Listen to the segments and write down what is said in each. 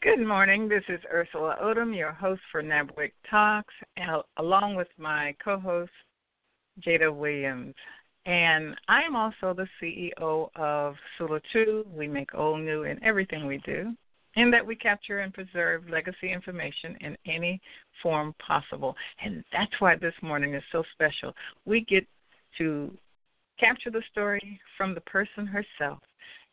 Good morning. This is Ursula Odom, your host for NABWIC Talks, along with my co host, Jada Williams. And I'm also the CEO of Sula 2. We make old new in everything we do, in that we capture and preserve legacy information in any form possible. And that's why this morning is so special. We get to capture the story from the person herself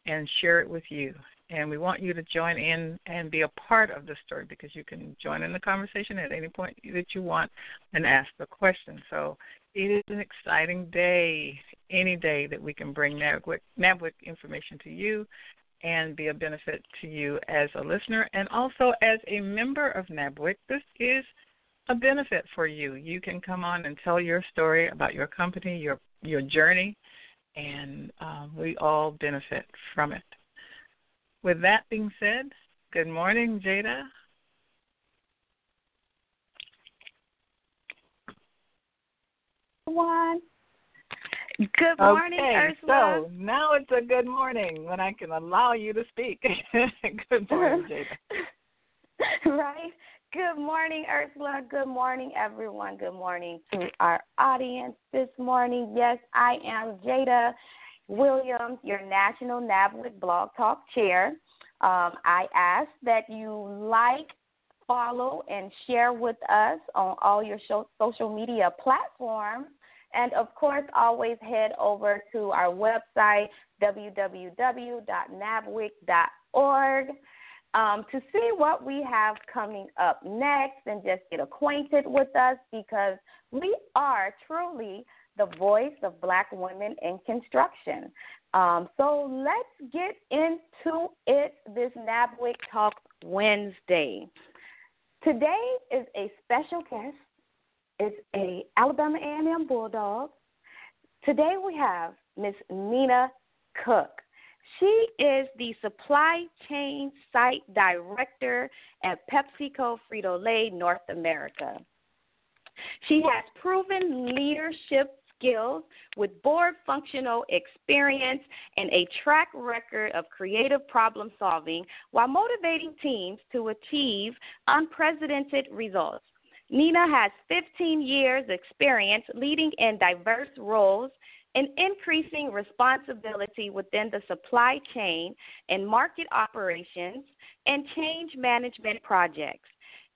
and share it with you and we want you to join in and be a part of the story because you can join in the conversation at any point that you want and ask the question. So it is an exciting day, any day that we can bring NABWIC, information to you and be a benefit to you as a listener and also as a member of NABWIC. This is a benefit for you. You can come on and tell your story about your company, your your journey, and um, we all benefit from it. With that being said, good morning, Jada. One. Good morning, okay, Ursula. So now it's a good morning when I can allow you to speak. good morning, Jada. right. Good morning, Ursula. Good morning, everyone. Good morning to our audience this morning. Yes, I am Jada, Williams, your National NABWIC Blog Talk Chair. Um, I ask that you like, follow, and share with us on all your show, social media platforms. And of course, always head over to our website, www.nabwic.org, um, to see what we have coming up next and just get acquainted with us because we are truly the voice of black women in construction. Um, so let's get into it this NABWIC Talk Wednesday. Today is a special guest. It's a Alabama A&M Bulldog. Today we have Miss Nina Cook. She is the supply chain site director at PepsiCo Frito Lay North America. She has proven leadership skills with board functional experience and a track record of creative problem solving while motivating teams to achieve unprecedented results. Nina has 15 years experience leading in diverse roles and increasing responsibility within the supply chain and market operations and change management projects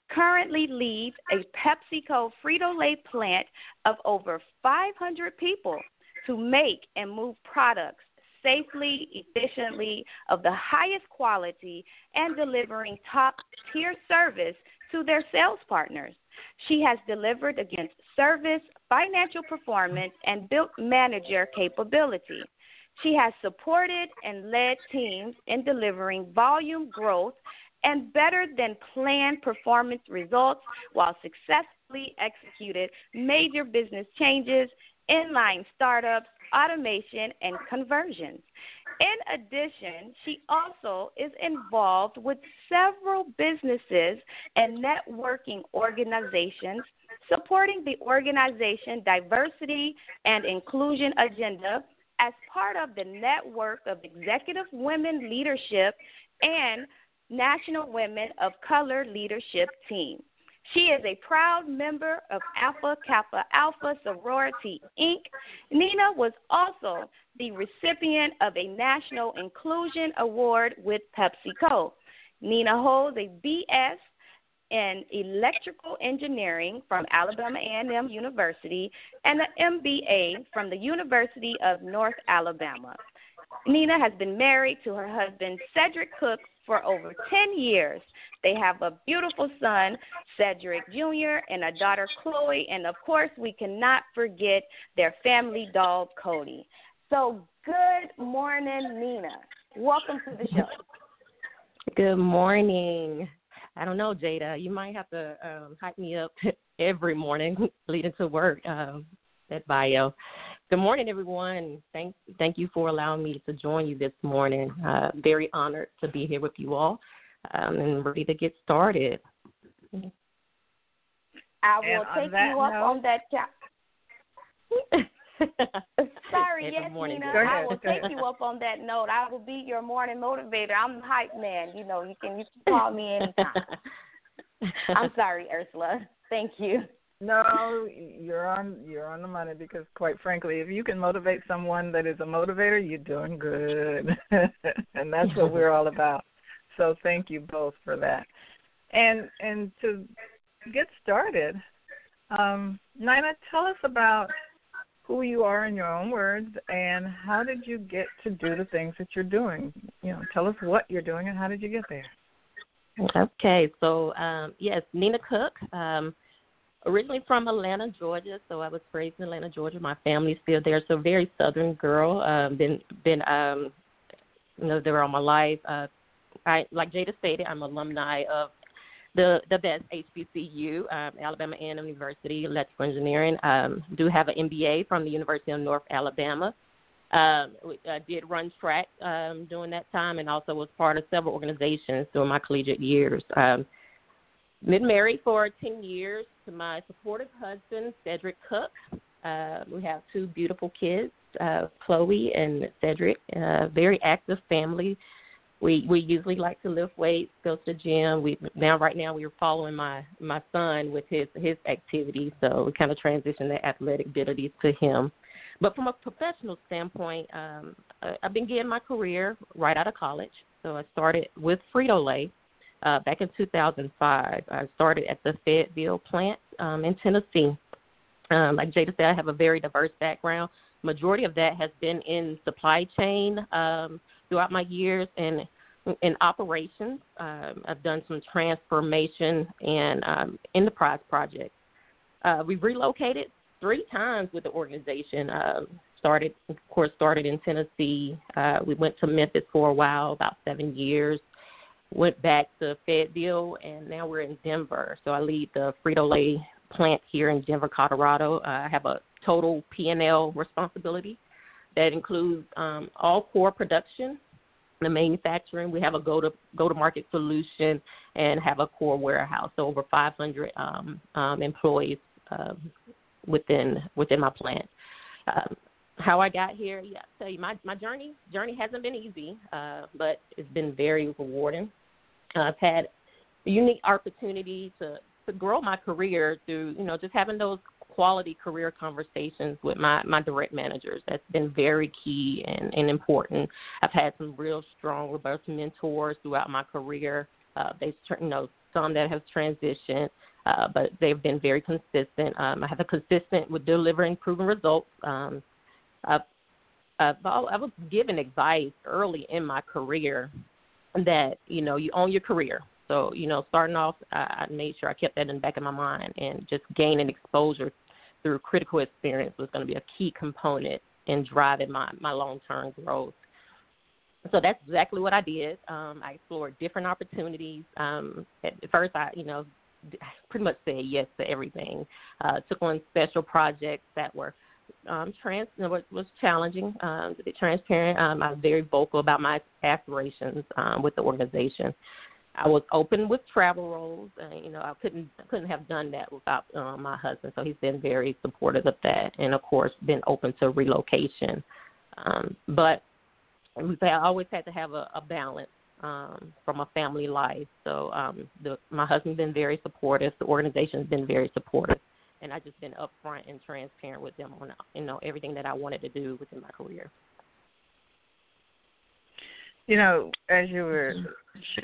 currently leads a PepsiCo Frito Lay plant of over 500 people to make and move products safely, efficiently, of the highest quality, and delivering top tier service to their sales partners. She has delivered against service, financial performance, and built manager capability. She has supported and led teams in delivering volume growth and better than planned performance results while successfully executed major business changes, inline startups, automation, and conversions. In addition, she also is involved with several businesses and networking organizations supporting the organization diversity and inclusion agenda as part of the network of executive women leadership and National Women of Color Leadership Team. She is a proud member of Alpha Kappa Alpha Sorority Inc. Nina was also the recipient of a National Inclusion Award with PepsiCo. Nina holds a BS in electrical engineering from Alabama A&M University and an MBA from the University of North Alabama. Nina has been married to her husband Cedric Cook for over 10 years. They have a beautiful son, Cedric Jr., and a daughter, Chloe, and of course, we cannot forget their family dog, Cody. So, good morning, Nina. Welcome to the show. Good morning. I don't know, Jada. You might have to um, hype me up every morning leading to work. Um, that bio. Good morning, everyone. Thank thank you for allowing me to join you this morning. Uh, very honored to be here with you all, um, and ready to get started. I will take you up on that. Sorry, yes, morning, Nina. I will take you up on that note. I will be your morning motivator. I'm the hype man. You know, you can you can call me anytime. I'm sorry, Ursula. Thank you. No, you're on you're on the money because quite frankly, if you can motivate someone that is a motivator, you're doing good. and that's what we're all about. So thank you both for that. And and to get started, um, Nina, tell us about who you are in your own words and how did you get to do the things that you're doing? You know, tell us what you're doing and how did you get there? Okay, so um, yes, Nina Cook. Um, originally from Atlanta, Georgia, so I was raised in Atlanta, Georgia. My family's still there, so very southern girl. Um, been been um, you know there all my life. Uh, I like Jada stated, I'm alumni of the the best HBCU, um, Alabama A&M University, electrical engineering. Um, do have an MBA from the University of North Alabama. Um, I did run track um, during that time, and also was part of several organizations during my collegiate years. Um, been married for 10 years to my supportive husband, Cedric Cook. Uh, we have two beautiful kids, uh, Chloe and Cedric. Uh, very active family. We we usually like to lift weights, go to the gym. We now right now we are following my my son with his his activities, so we kind of transition the athletic abilities to him. But from a professional standpoint, um, I've been getting my career right out of college. So I started with Frito Lay uh, back in 2005. I started at the Fayetteville plant um, in Tennessee. Um, like Jada said, I have a very diverse background. Majority of that has been in supply chain um, throughout my years and in operations. Um, I've done some transformation and um, enterprise projects. Uh, we've relocated three times with the organization. Uh, started, of course, started in Tennessee. Uh, we went to Memphis for a while, about seven years went back to Fayetteville, and now we're in Denver. So I lead the Frito Lay plant here in Denver, Colorado. Uh, I have a total P&L responsibility that includes um, all core production, the manufacturing. We have a go to go to market solution and have a core warehouse. So over 500 um, um, employees uh, within within my plant. How I got here, yeah, I tell you, my my journey journey hasn't been easy, uh, but it's been very rewarding. I've had a unique opportunity to to grow my career through you know just having those quality career conversations with my my direct managers. That's been very key and, and important. I've had some real strong, robust mentors throughout my career. Uh, they you know some that have transitioned. Uh, but they've been very consistent. Um, I have a consistent with delivering proven results. Um, I've, I've, I was given advice early in my career that you know you own your career. So you know, starting off, I, I made sure I kept that in the back of my mind, and just gaining exposure through critical experience was going to be a key component in driving my my long term growth. So that's exactly what I did. Um, I explored different opportunities. Um, at first, I you know pretty much said yes to everything. Uh, took on special projects that were um, trans was, was challenging um, to be transparent. Um, I was very vocal about my aspirations um, with the organization. I was open with travel roles. and you know, I couldn't couldn't have done that without uh, my husband. So he's been very supportive of that, and of course, been open to relocation. Um, but we've always had to have a, a balance um, from a family life. So um, the, my husband's been very supportive. The organization's been very supportive, and I just been upfront and transparent with them on you know everything that I wanted to do within my career. You know, as you were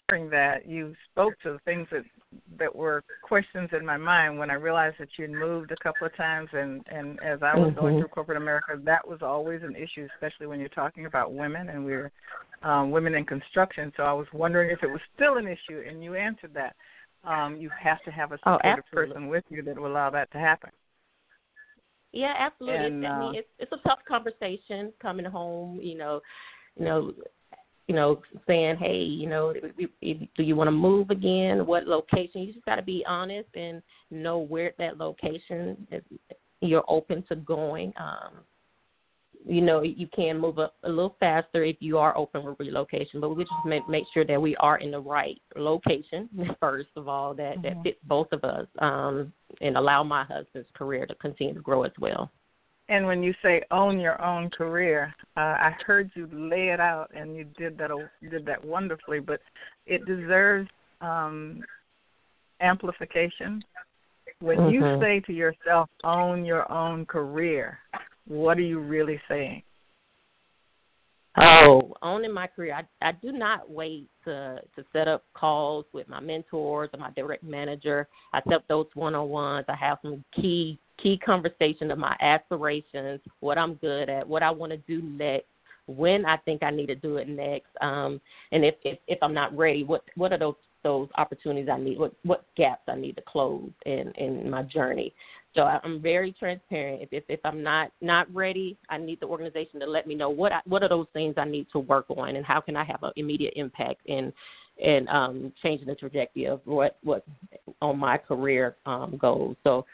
sharing that, you spoke to the things that that were questions in my mind when I realized that you'd moved a couple of times, and and as I was mm-hmm. going through corporate America, that was always an issue, especially when you're talking about women, and we're um, women in construction. So I was wondering if it was still an issue, and you answered that. Um, you have to have a supportive oh, person with you that will allow that to happen. Yeah, absolutely. And, I mean, uh, it's it's a tough conversation coming home. You know, you know, you know, saying, hey, you know, do you want to move again? What location? You just got to be honest and know where that location is, you're open to going. Um, you know, you can move up a little faster if you are open for relocation, but we just make, make sure that we are in the right location first of all, that mm-hmm. that fits both of us, um, and allow my husband's career to continue to grow as well. And when you say own your own career, uh, I heard you lay it out, and you did that you did that wonderfully. But it deserves um, amplification. When mm-hmm. you say to yourself, "Own your own career," what are you really saying? Oh, on in my career. I I do not wait to to set up calls with my mentors or my direct manager. I set those one on ones. I have some key key conversation of my aspirations, what I'm good at, what I want to do next, when I think I need to do it next, um, and if, if if I'm not ready, what what are those those opportunities I need, what what gaps I need to close in in my journey. So I'm very transparent. If, if if I'm not not ready, I need the organization to let me know what I, what are those things I need to work on, and how can I have an immediate impact in in um, changing the trajectory of what what on my career um, goals. So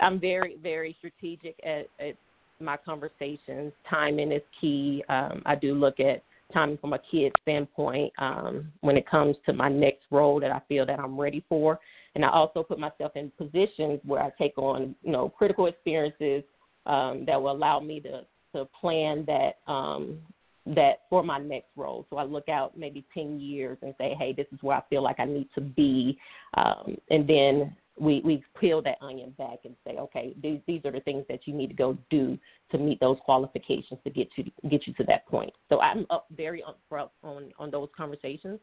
I'm very, very strategic at, at my conversations. Timing is key. Um, I do look at timing from a kid standpoint um, when it comes to my next role that I feel that I'm ready for. And I also put myself in positions where I take on, you know, critical experiences um, that will allow me to to plan that um, that for my next role. So I look out maybe 10 years and say, hey, this is where I feel like I need to be. Um, and then we we peel that onion back and say, okay, these these are the things that you need to go do to meet those qualifications to get you get you to that point. So I'm up very upfront on on those conversations.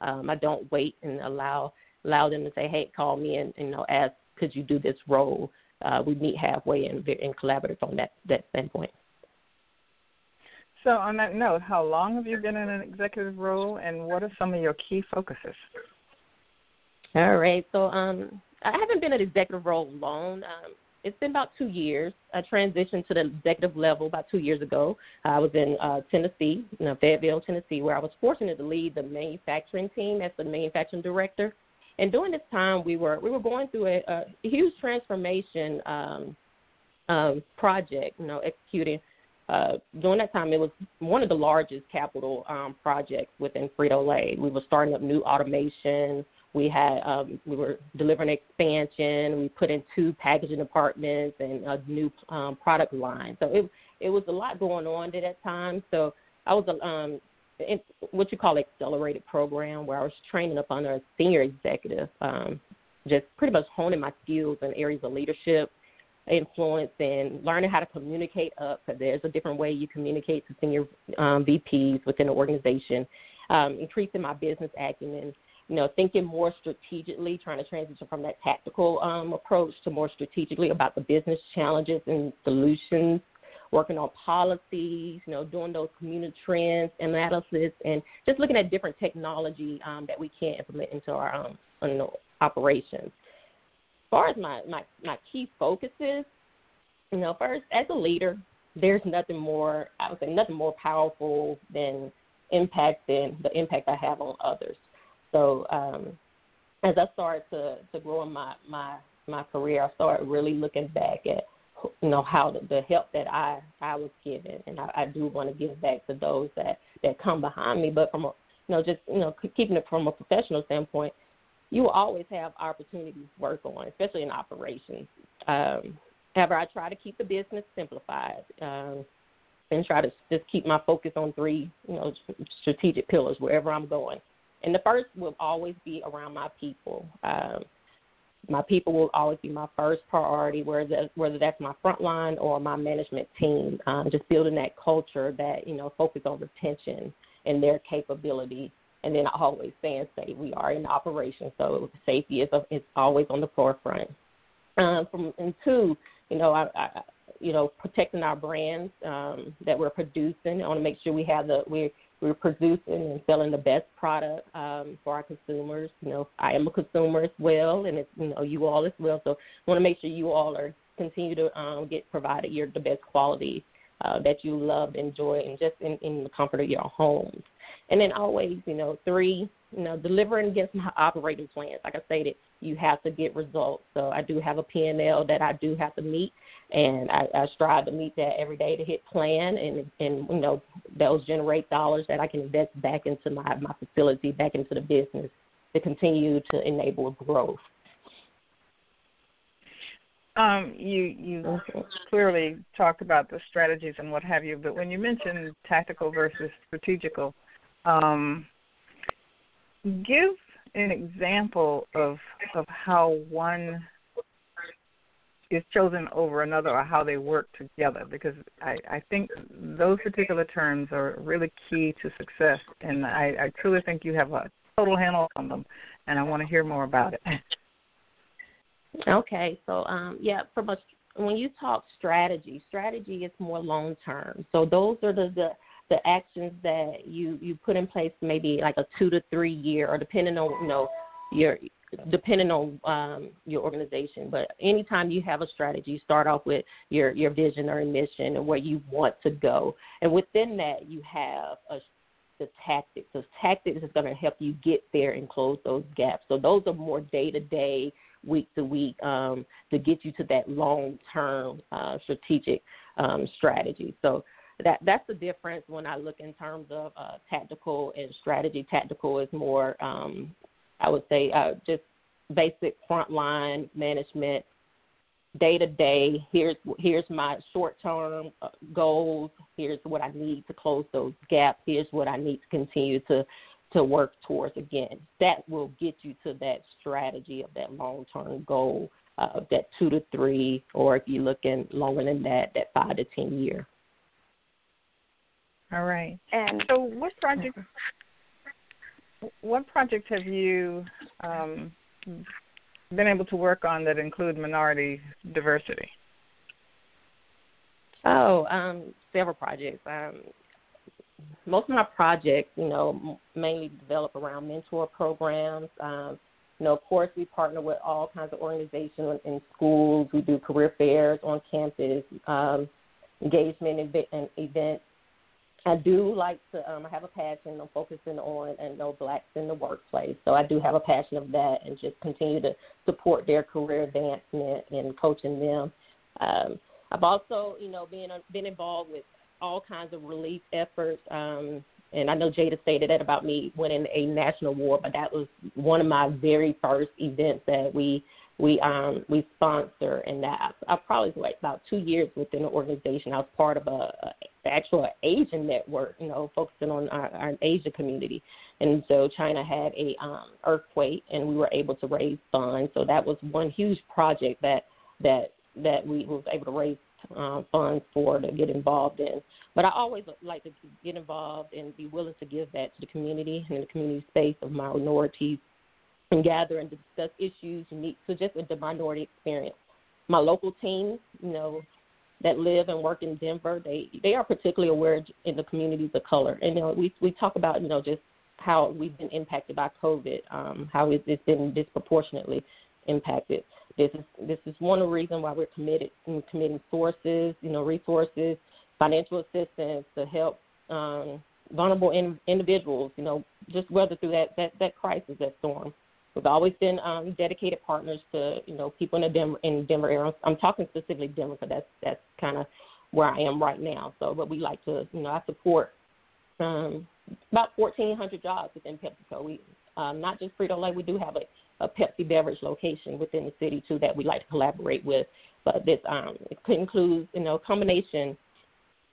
Um, I don't wait and allow allow them to say, hey, call me and, you know ask, could you do this role? Uh, we meet halfway and and collaborate on that that standpoint. So on that note, how long have you been in an executive role, and what are some of your key focuses? All right. So um, I haven't been at executive role long. Um, it's been about two years. I transitioned to the executive level about two years ago. I was in uh, Tennessee, you know, Fayetteville, Tennessee, where I was fortunate to lead the manufacturing team as the manufacturing director. And during this time, we were we were going through a, a huge transformation um, um, project. You know, executing. Uh, during that time, it was one of the largest capital um, projects within Frito Lay. We were starting up new automation. We had um, we were delivering expansion. We put in two packaging departments and a new um, product line. So it it was a lot going on at that time. So I was a um, in what you call accelerated program where I was training up under a senior executive, um, just pretty much honing my skills in areas of leadership, influence, and learning how to communicate up. Because there's a different way you communicate to senior um, VPs within the organization. Um, increasing my business acumen you know, thinking more strategically, trying to transition from that tactical um, approach to more strategically about the business challenges and solutions, working on policies, you know, doing those community trends analysis, and just looking at different technology um, that we can implement into our um, operations. As far as my, my, my key focuses, you know, first, as a leader, there's nothing more, I would say, nothing more powerful than impact than the impact I have on others. So um, as I started to to grow in my my my career, I started really looking back at you know how the, the help that I I was given, and I, I do want to give back to those that that come behind me. But from a you know just you know keeping it from a professional standpoint, you will always have opportunities to work on, especially in operations. Um, however, I try to keep the business simplified. Um, and try to just keep my focus on three, you know, strategic pillars wherever I'm going. And the first will always be around my people. Um, my people will always be my first priority, whether whether that's my frontline or my management team. Um, just building that culture that you know focus on retention and their capability. And then I always say and say we are in operation, so safety is is always on the forefront. Um, from and two, you know, I, I you know protecting our brands um, that we're producing. I want to make sure we have the we're we're producing and selling the best product um, for our consumers. You know, I am a consumer as well, and it's you know you all as well. So I want to make sure you all are continue to um, get provided your the best quality uh, that you love, enjoy, and just in, in the comfort of your homes. And then always, you know, three, you know, delivering against my operating plans. Like I stated, you have to get results. So I do have a P&L that I do have to meet, and I, I strive to meet that every day to hit plan, and and you know those generate dollars that I can invest back into my my facility, back into the business to continue to enable growth. Um, you you mm-hmm. clearly talked about the strategies and what have you, but when you mentioned tactical versus strategical, um, give an example of of how one is chosen over another or how they work together because I, I think those particular terms are really key to success and I, I truly think you have a total handle on them and I want to hear more about it. Okay, so um yeah, from a when you talk strategy, strategy is more long term. So those are the, the the actions that you you put in place maybe like a two to three year or depending on you know your depending on um, your organization. But anytime you have a strategy, start off with your your vision or mission and where you want to go, and within that you have a the tactics. The tactics is going to help you get there and close those gaps. So those are more day to day, week to week, um, to get you to that long term uh, strategic um, strategy. So that that's the difference when I look in terms of uh, tactical and strategy. Tactical is more, um, I would say, uh, just basic frontline management, day to day. Here's here's my short term uh, goals. Here's what I need to close those gaps. Here's what I need to continue to to work towards. Again, that will get you to that strategy of that long term goal. Uh, that two to three, or if you're looking longer than that, that five to ten year. All right. And so, what project? What projects have you um, been able to work on that include minority diversity? Oh, um, several projects. Um, most of my projects, you know, mainly develop around mentor programs. Um, you know, of course, we partner with all kinds of organizations in schools. We do career fairs on campus, um, engagement and events I do like to. Um, I have a passion. I'm focusing on and know blacks in the workplace. So I do have a passion of that, and just continue to support their career advancement and coaching them. Um, I've also, you know, been been involved with all kinds of relief efforts. Um, and I know Jada stated that about me winning a national award, but that was one of my very first events that we we um we sponsor and that I, I probably like about two years within the organization. I was part of a, a actual Asian network, you know, focusing on our, our Asia community. And so China had a um earthquake and we were able to raise funds. So that was one huge project that that that we was able to raise um, funds for to get involved in. But I always like to get involved and be willing to give that to the community and the community space of minorities and gather and discuss issues unique to just the minority experience. My local team, you know, that live and work in Denver, they they are particularly aware in the communities of color. And you know, we we talk about you know just how we've been impacted by COVID, um, how it's been disproportionately impacted. This is this is one of the reasons why we're committed in committing sources, you know, resources, financial assistance to help um, vulnerable in, individuals, you know, just weather through that that that crisis, that storm. We've always been um, dedicated partners to you know people in the Denver in Denver area. I'm talking specifically Denver because that's that's kind of where I am right now. So, but we like to you know I support um, about 1,400 jobs within PepsiCo. We um, not just Frito Lay. We do have a, a Pepsi beverage location within the city too that we like to collaborate with. But this um, it includes you know a combination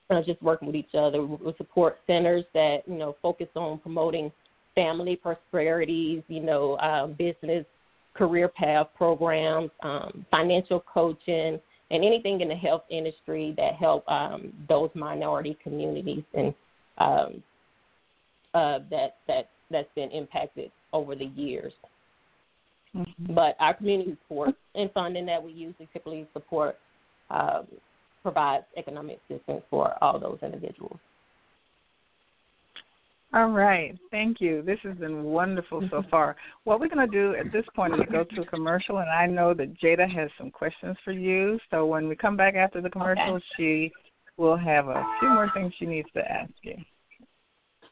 uh, just working with each other. We support centers that you know focus on promoting family prosperities, you know, uh, business career path programs, um, financial coaching, and anything in the health industry that help um, those minority communities and um, uh, that that that's been impacted over the years. Mm-hmm. But our community support and funding that we usually typically support um, provides economic assistance for all those individuals. All right. Thank you. This has been wonderful so far. What we're going to do at this point is go to a commercial, and I know that Jada has some questions for you. So when we come back after the commercial, okay. she will have a few more things she needs to ask you.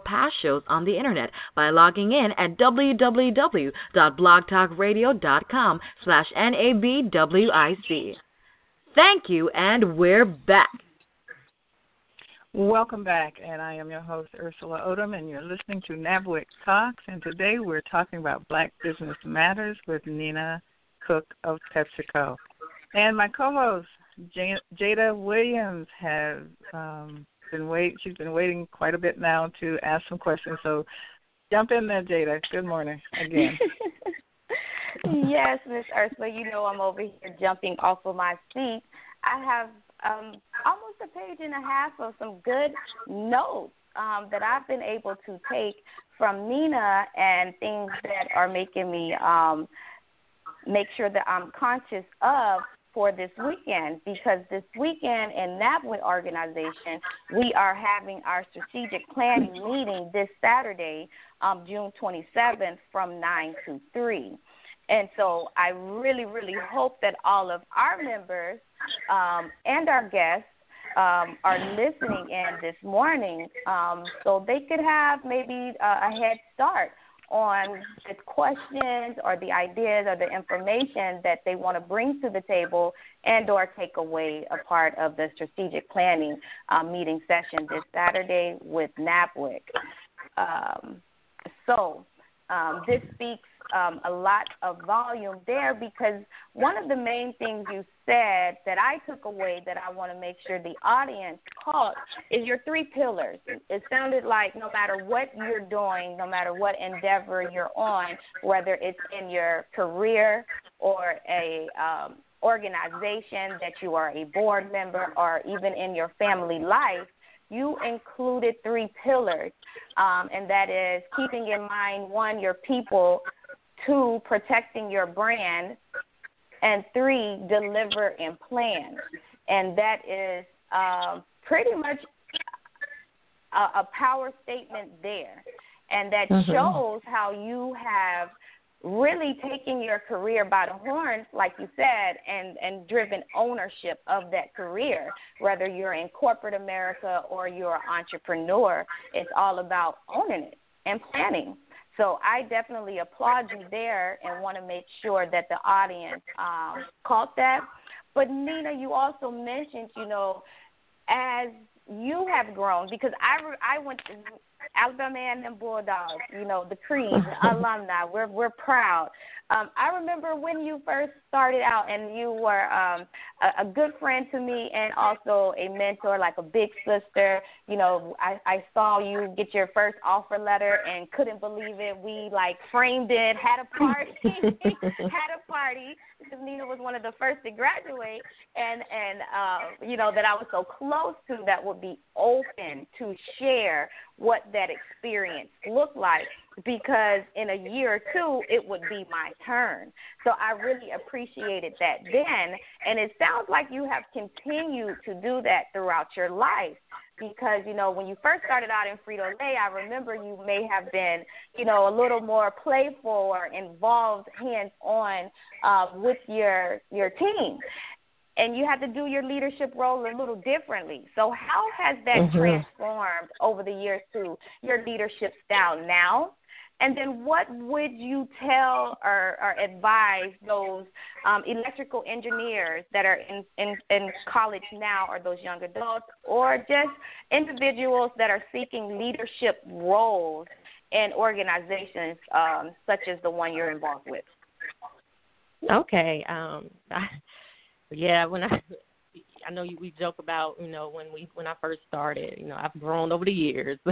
past shows on the internet by logging in at www.blogtalkradio.com slash NABWIC. Thank you, and we're back. Welcome back, and I am your host, Ursula Odom, and you're listening to NABWIC Talks, and today we're talking about Black Business Matters with Nina Cook of PepsiCo. And my co-host, Jada Williams, has um, been wait. She's been waiting quite a bit now to ask some questions. So jump in there, Jada. Good morning again. yes, Miss Ursula. You know I'm over here jumping off of my seat. I have um, almost a page and a half of some good notes um, that I've been able to take from Nina and things that are making me um, make sure that I'm conscious of for this weekend because this weekend in NABWIC organization, we are having our strategic planning meeting this Saturday, um, June 27th from 9 to 3. And so I really, really hope that all of our members um, and our guests um, are listening in this morning um, so they could have maybe a, a head start on the questions or the ideas or the information that they want to bring to the table and or take away a part of the strategic planning um, meeting session this Saturday with NABWIC. Um, so um, this speaks um, a lot of volume there because one of the main things you said that I took away that I want to make sure the audience caught is your three pillars. It sounded like no matter what you're doing, no matter what endeavor you're on, whether it's in your career or a um, organization that you are a board member or even in your family life, you included three pillars, um, and that is keeping in mind one, your people, two, protecting your brand, and three, deliver and plan. And that is um, pretty much a, a, power statement there. And that mm-hmm. shows how you have really taken your career by the horns, like you said, and, and driven ownership of that career. Whether you're in corporate America or you're an entrepreneur, it's all about owning it and planning. So I definitely applaud you there and want to make sure that the audience um, caught that. But Nina, you also mentioned, you know, as you have grown, because I I went to Alabama A&M Bulldogs, you know, the Creed, alumni. We're we're proud. Um, I remember when you first started out, and you were um, a, a good friend to me, and also a mentor, like a big sister. You know, I, I saw you get your first offer letter and couldn't believe it. We like framed it, had a party, had a party. Because Nina was one of the first to graduate, and and uh, you know that I was so close to that would be open to share what that experience looked like because in a year or two it would be my turn. So I really appreciated that then, and it sounds like you have continued to do that throughout your life because you know when you first started out in Frito Lay, I remember you may have been you know a little more playful or involved hands on uh, with your your team, and you had to do your leadership role a little differently. So how has that mm-hmm. transformed over the years to your leadership style now? And then, what would you tell or, or advise those um, electrical engineers that are in, in, in college now, or those young adults, or just individuals that are seeking leadership roles in organizations um, such as the one you're involved with? Okay. Um, I, yeah, when I I know you, we joke about you know when we when I first started. You know, I've grown over the years.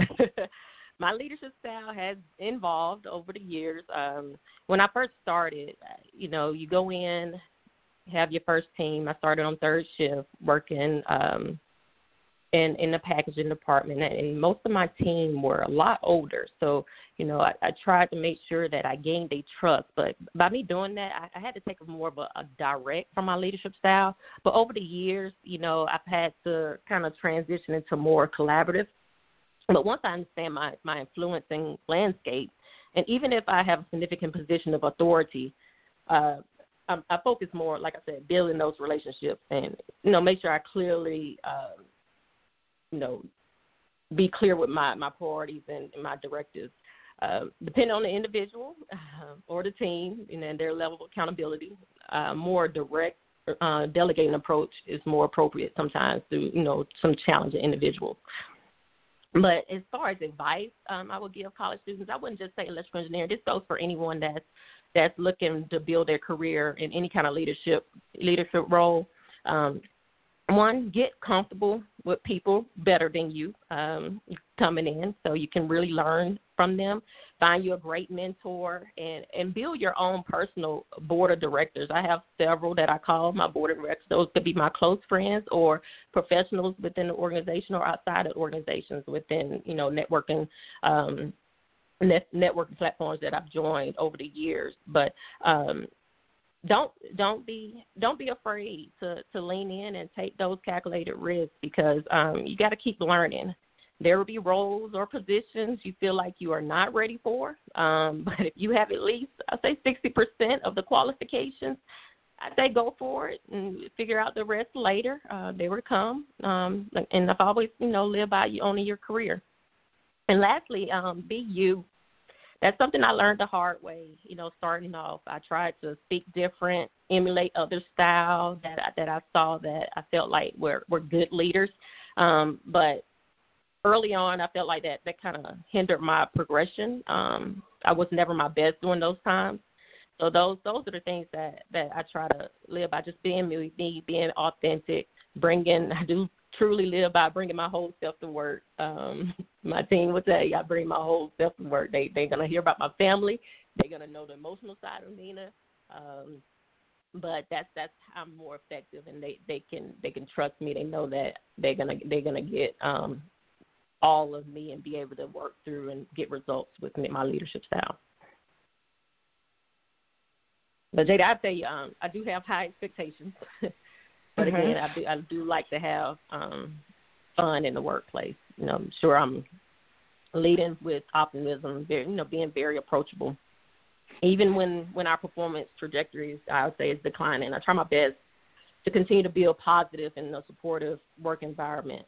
my leadership style has evolved over the years. Um, when I first started, you know, you go in, have your first team. I started on third shift working um, in in the packaging department, and most of my team were a lot older. So, you know, I, I tried to make sure that I gained their trust. But by me doing that, I, I had to take more of a, a direct from my leadership style. But over the years, you know, I've had to kind of transition into more collaborative but once I understand my, my influencing landscape, and even if I have a significant position of authority, uh, I, I focus more, like I said, building those relationships and you know make sure I clearly, uh, you know, be clear with my my priorities and, and my directives. Uh, depending on the individual uh, or the team and their level of accountability, uh, more direct uh, delegating approach is more appropriate sometimes to you know some challenging individuals. But as far as advice, um, I would give college students, I wouldn't just say electrical engineering. This goes for anyone that's that's looking to build their career in any kind of leadership leadership role. Um, one, get comfortable with people better than you um, coming in, so you can really learn from them. Find you a great mentor and and build your own personal board of directors. I have several that I call my board of directors. Those could be my close friends or professionals within the organization or outside of organizations within you know networking. Um, net, networking platforms that I've joined over the years, but um, don't don't be don't be afraid to to lean in and take those calculated risks because um, you got to keep learning. There will be roles or positions you feel like you are not ready for, um, but if you have at least I'll say sixty percent of the qualifications, I say go for it and figure out the rest later. Uh, they will come, um, and I've always you know live by owning your career. And lastly, um, be you that's something I learned the hard way. You know, starting off, I tried to speak different, emulate other style that I, that I saw that I felt like were were good leaders. Um, but early on, I felt like that that kind of hindered my progression. Um, I was never my best during those times. So those those are the things that that I try to live by, just being me, being authentic, bringing. I do truly live by bringing my whole self to work. Um, my team tell you I bring my whole self to work. They they're gonna hear about my family. They're gonna know the emotional side of Nina. Um, but that's that's how I'm more effective, and they they can they can trust me. They know that they're gonna they're gonna get um, all of me and be able to work through and get results with my leadership style. But Jada, I tell you, um, I do have high expectations. But mm-hmm. again, I do I do like to have um fun in the workplace. You know, I'm sure I'm leading with optimism, very, you know, being very approachable. Even when when our performance trajectories, I would say, is declining, I try my best to continue to build positive and a supportive work environment,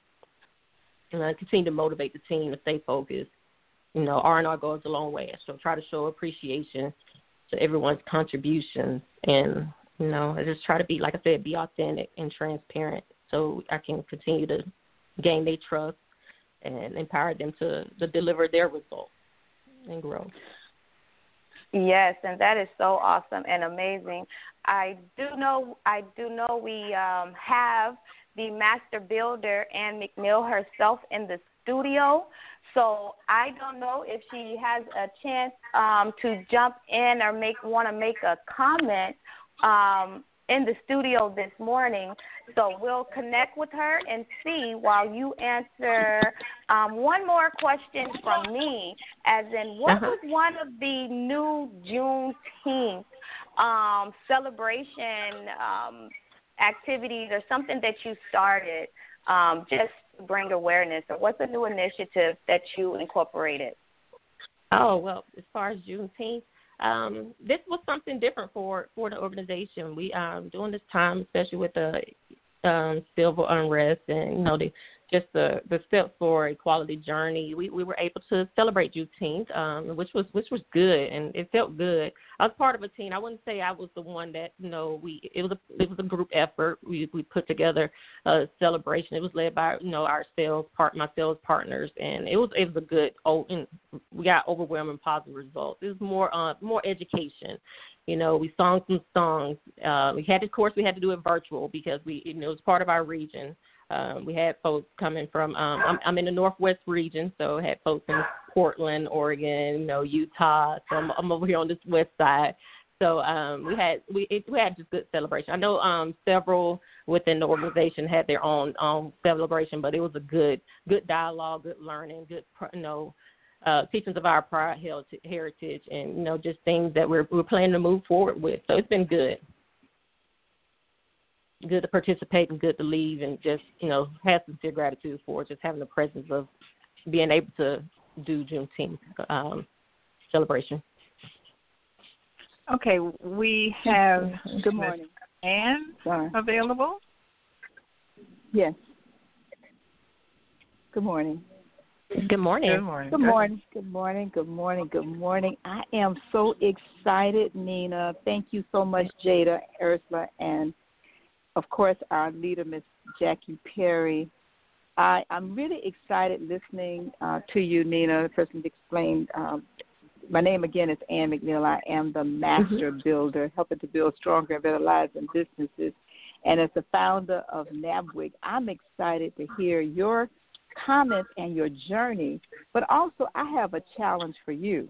and I continue to motivate the team to stay focused. You know, R and R goes a long way, so try to show appreciation to everyone's contributions and you know, I just try to be, like I said, be authentic and transparent so I can continue to gain their trust and empower them to, to deliver their results and grow. Yes, and that is so awesome and amazing. I do know I do know we um, have the master builder Ann McNeill herself in the studio. So I don't know if she has a chance um, to jump in or make want to make a comment um, in the studio this morning. So we'll connect with her and see while you answer um, one more question from me, as in what uh-huh. was one of the new Juneteenth um, celebration um, activities or something that you started um, just to bring awareness, or what's a new initiative that you incorporated? Oh well, as far as Juneteenth, um, this was something different for for the organization. We um during this time, especially with the um civil unrest and you know the just the the steps for equality journey. We we were able to celebrate Juneteenth, um, which was which was good and it felt good. I was part of a team. I wouldn't say I was the one that you know we it was a it was a group effort. We we put together a celebration. It was led by you know our sales part my sales partners and it was it was a good oh and we got overwhelming positive results. It was more uh more education you know, we sung some songs. Uh, we had, of course, we had to do it virtual because we, you know, it was part of our region. Um, we had folks coming from um, I'm, I'm in the Northwest region, so had folks in Portland, Oregon, you know, Utah. So I'm, I'm over here on this west side. So um, we had we it, we had just good celebration. I know um, several within the organization had their own own celebration, but it was a good good dialogue, good learning, good you know uh, teachings of our prior heritage, and you know just things that we're we're planning to move forward with. So it's been good good to participate and good to leave and just you know have sincere gratitude for just having the presence of being able to do Juneteenth um, celebration. Okay, we have good morning. Anne Sorry. available. Yes. Good morning. Good morning. Good morning. Good morning. Good morning. Good morning. Good morning. I am so excited, Nina. Thank you so much, Jada, Ursula, and of course, our leader, Miss Jackie Perry. I, I'm really excited listening uh, to you, Nina. The person explained. Um, my name again is Ann McNeill. I am the master mm-hmm. builder, helping to build stronger and better lives and businesses. And as the founder of NABWIC, I'm excited to hear your comments and your journey. But also, I have a challenge for you.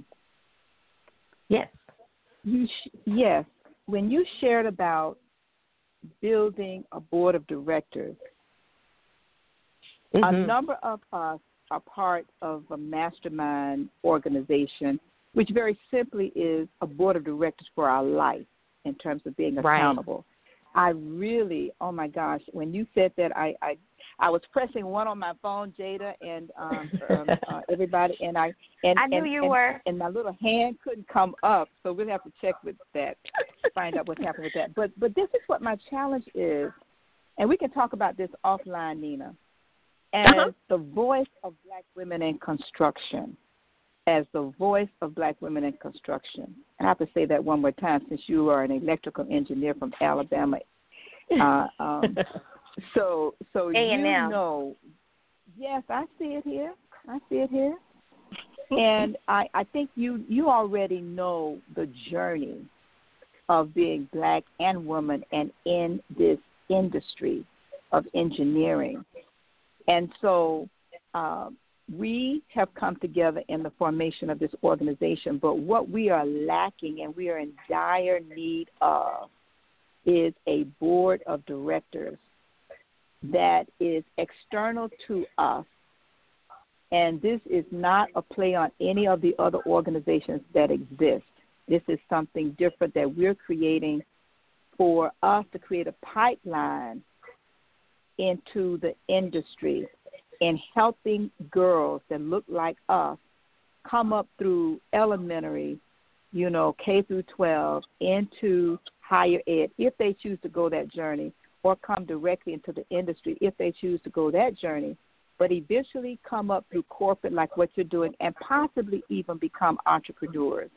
Yes. You sh- yes. When you shared about building a board of directors. Mm-hmm. A number of us are part of a mastermind organization, which very simply is a board of directors for our life in terms of being accountable. Right. I really, oh my gosh, when you said that, I, I I was pressing one on my phone, Jada, and um, um, uh, everybody, and I and I knew and, you and, were, and my little hand couldn't come up, so we'll have to check with that, find out what's happened with that. But but this is what my challenge is, and we can talk about this offline, Nina. As uh-huh. the voice of Black women in construction, as the voice of Black women in construction, And I have to say that one more time since you are an electrical engineer from Alabama. Uh, um, so so A&M. you know, yes, I see it here. I see it here, and I I think you you already know the journey of being black and woman and in this industry of engineering, and so. Um, we have come together in the formation of this organization, but what we are lacking and we are in dire need of is a board of directors that is external to us. And this is not a play on any of the other organizations that exist. This is something different that we're creating for us to create a pipeline into the industry and helping girls that look like us come up through elementary, you know, K through 12 into higher ed if they choose to go that journey or come directly into the industry if they choose to go that journey, but eventually come up through corporate like what you're doing and possibly even become entrepreneurs.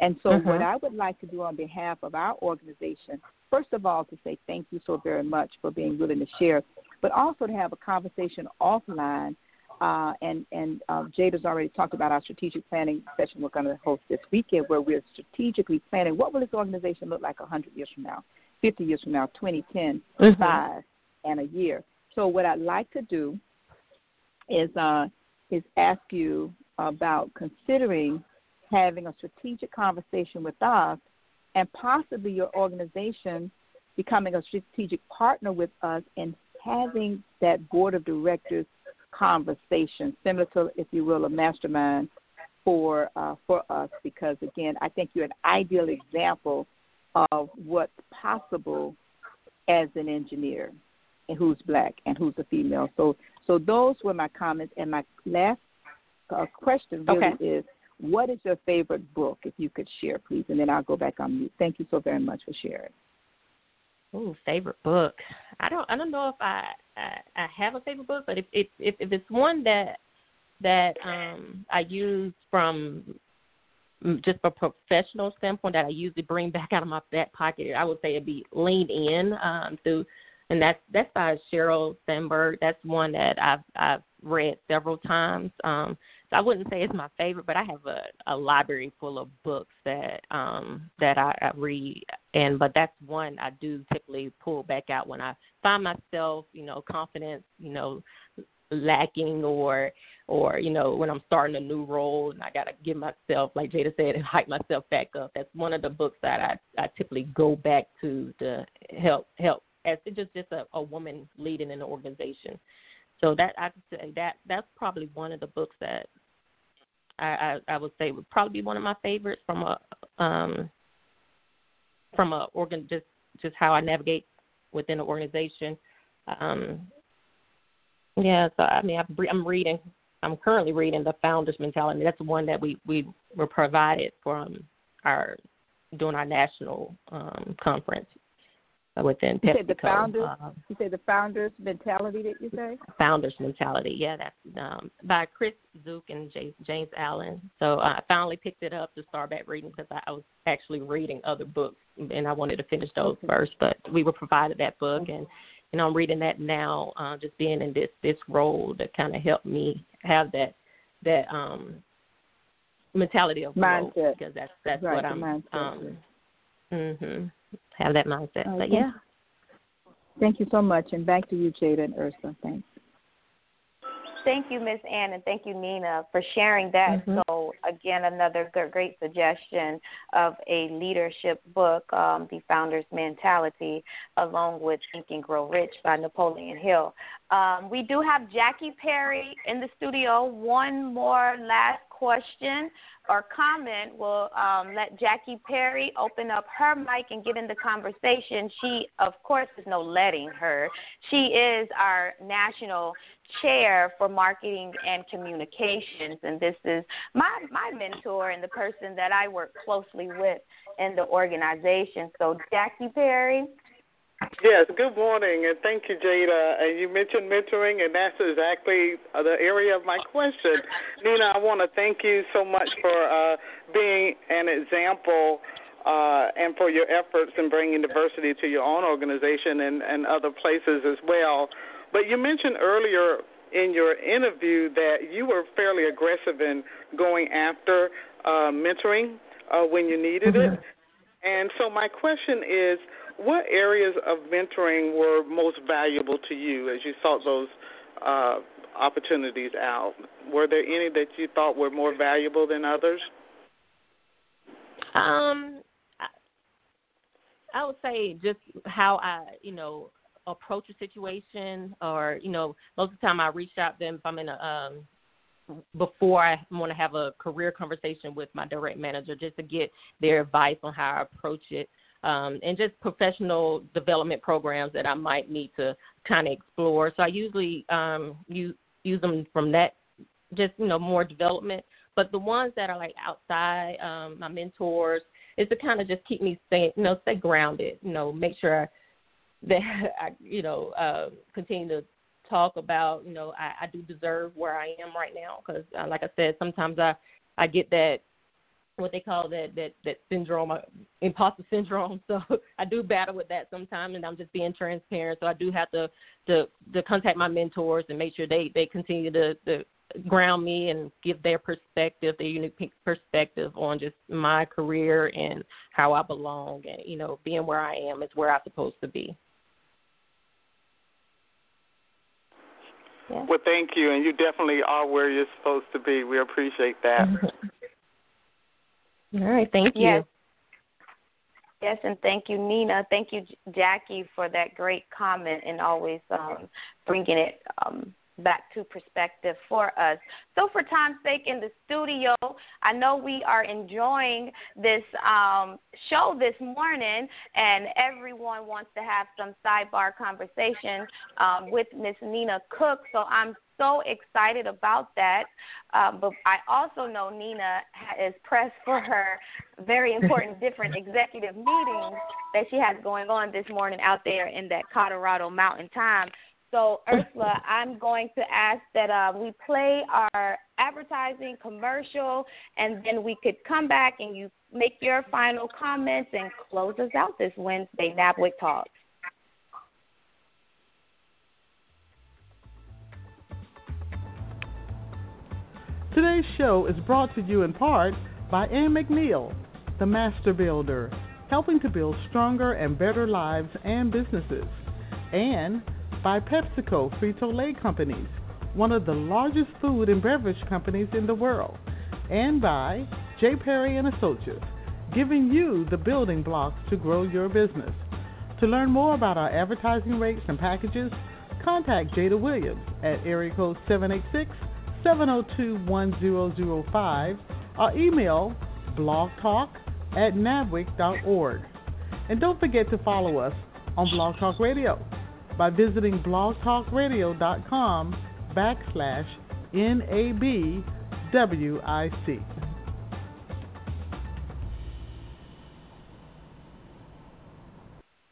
And so, mm-hmm. what I would like to do on behalf of our organization, first of all, to say thank you so very much for being willing to share, but also to have a conversation offline. Uh, and and uh, Jada's already talked about our strategic planning session we're going to host this weekend, where we're strategically planning what will this organization look like 100 years from now. 50 years from now, 2010, mm-hmm. five, and a year. So what I'd like to do is uh, is ask you about considering having a strategic conversation with us and possibly your organization becoming a strategic partner with us and having that board of directors conversation, similar to, if you will, a mastermind for uh, for us. Because again, I think you're an ideal example of what's possible as an engineer, and who's black and who's a female. So, so those were my comments. And my last uh, question really okay. is, what is your favorite book? If you could share, please, and then I'll go back on mute. Thank you so very much for sharing. Oh, favorite book. I don't. I don't know if I I, I have a favorite book, but if if if, if it's one that that um I use from just a professional standpoint that I usually bring back out of my back pocket, I would say it'd be Lean In um, through, and that's that's by Sheryl Sandberg. That's one that I've I've read several times. Um, so I wouldn't say it's my favorite, but I have a, a library full of books that um that I, I read and but that's one I do typically pull back out when I find myself, you know, confidence, you know, lacking or or you know when I'm starting a new role and I gotta give myself like Jada said and hype myself back up. That's one of the books that I I typically go back to to help help as just just a, a woman leading an organization. So that I could say that that's probably one of the books that I, I, I would say would probably be one of my favorites from a um from a organ just just how I navigate within an organization. Um yeah, so I mean I'm, reading I'm currently reading the Founders Mentality. That's the one that we we were provided from our during our national um conference within PepsiCo. You said the founders. Um, you said the founders mentality. That you say? Founders mentality. Yeah, that's um, by Chris Zook and James, James Allen. So uh, I finally picked it up to start back reading because I, I was actually reading other books and I wanted to finish those okay. first. But we were provided that book and you know I'm reading that now. Uh, just being in this this role that kind of helped me have that that um mentality of mindset growth because that's that's right, what I'm um mhm have that mindset. Okay. But yeah. Thank you so much. And back to you, Jada and Ursula. Thanks. Thank you, Miss Ann, and thank you, Nina, for sharing that. Mm-hmm. So, again, another great suggestion of a leadership book, um, The Founder's Mentality, along with Think and Grow Rich by Napoleon Hill. Um, we do have Jackie Perry in the studio. One more last question or comment, we'll um, let Jackie Perry open up her mic and get in the conversation. She, of course, is no letting her. She is our national chair for marketing and communications, and this is my my mentor and the person that I work closely with in the organization. So, Jackie Perry, Yes, good morning, and thank you, Jada. And you mentioned mentoring, and that's exactly the area of my question. Nina, I want to thank you so much for uh, being an example uh, and for your efforts in bringing diversity to your own organization and, and other places as well. But you mentioned earlier in your interview that you were fairly aggressive in going after uh, mentoring uh, when you needed mm-hmm. it. And so my question is, what areas of mentoring were most valuable to you as you sought those uh, opportunities out? Were there any that you thought were more valuable than others? Um, I, I would say just how I, you know, approach a situation, or you know, most of the time I reach out them if I'm in a um, before I want to have a career conversation with my direct manager, just to get their advice on how I approach it um, and just professional development programs that I might need to kind of explore. So I usually um, use use them from that, just you know more development. But the ones that are like outside, um, my mentors, is to kind of just keep me stay, you know, stay grounded. You know, make sure that I, you know, uh, continue to talk about, you know, I, I do deserve where I am right now because, uh, like I said, sometimes I I get that what they call that that that syndrome, uh, imposter syndrome. So I do battle with that sometimes, and I'm just being transparent. So I do have to to to contact my mentors and make sure they they continue to, to ground me and give their perspective, their unique perspective on just my career and how I belong, and you know, being where I am is where I'm supposed to be. Yeah. Well, thank you, and you definitely are where you're supposed to be. We appreciate that. All right, thank you. Yes. Yes, and thank you, Nina. Thank you, Jackie, for that great comment and always um, bringing it um, back to perspective for us. So, for time's sake, in the studio, I know we are enjoying this um, show this morning, and everyone wants to have some sidebar conversation um, with Miss Nina Cook. So, I'm so excited about that. Uh, but I also know Nina is pressed for her very important different executive meetings that she has going on this morning out there in that Colorado mountain time. So, Ursula, I'm going to ask that uh, we play our advertising commercial, and then we could come back and you make your final comments and close us out this Wednesday, NABWIC Talks. Today's show is brought to you in part by Ann McNeill, the Master Builder, helping to build stronger and better lives and businesses, and by PepsiCo Frito Lay Companies, one of the largest food and beverage companies in the world, and by J. Perry and Associates, giving you the building blocks to grow your business. To learn more about our advertising rates and packages, contact Jada Williams at area code 786 702 1005 or email blogtalk at nabwic.org. And don't forget to follow us on Blog Talk Radio by visiting blogtalkradio.com backslash NABWIC.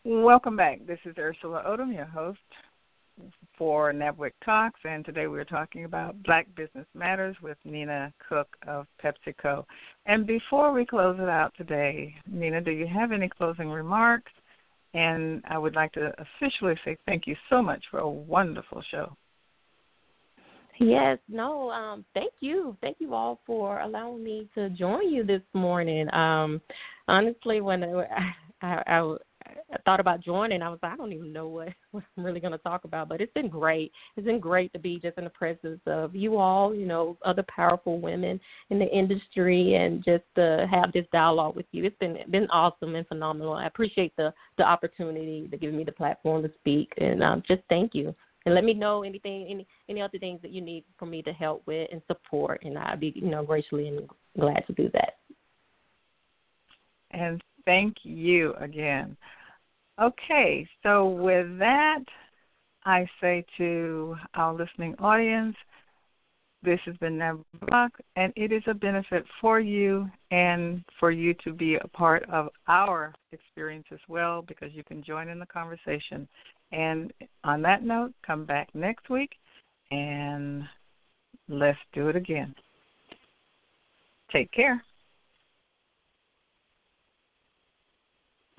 Welcome back. This is Ursula Odom, your host for NABWIC Talks, and today we're talking about Black Business Matters with Nina Cook of PepsiCo. And before we close it out today, Nina, do you have any closing remarks? And I would like to officially say thank you so much for a wonderful show. Yes, no, um, thank you. Thank you all for allowing me to join you this morning. Um, honestly, when I, I, I, I thought about joining, I was like, I don't even know what, what I'm really going to talk about, but it's been great. It's been great to be just in the presence of you all, you know, other powerful women in the industry, and just to have this dialogue with you. It's been been awesome and phenomenal. I appreciate the the opportunity to give me the platform to speak, and um, just thank you. And let me know anything, any any other things that you need for me to help with and support, and I'd be, you know, graciously and glad to do that. And thank you again. Okay, so with that, I say to our listening audience, this has been NABWIC, and it is a benefit for you and for you to be a part of our experience as well because you can join in the conversation. And on that note, come back next week and let's do it again. Take care.